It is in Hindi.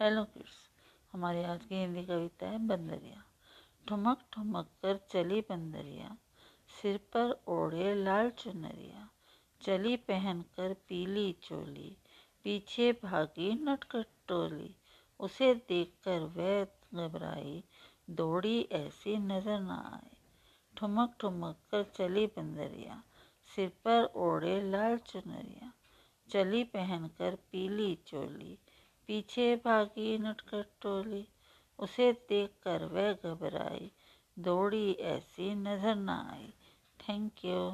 हेलो किड्स हमारी आज की हिंदी कविता है बंदरिया। ठुमक ठुमक कर चली बंदरिया। सिर पर ओढ़े लाल चुनरिया। चली पहन कर पीली चोली। पीछे भागी नटखट टोली। उसे देखकर वह घबराई। दौड़ी ऐसी नज़र न आई। ठुमक ठुमक कर चली बंदरिया। सिर पर ओढ़े लाल चुनरिया। चली पहन कर पीली चोली। पीछे भागी नटखट टोली। उसे देखकर वह घबराई। दौड़ी ऐसी नज़र न आई। Thank you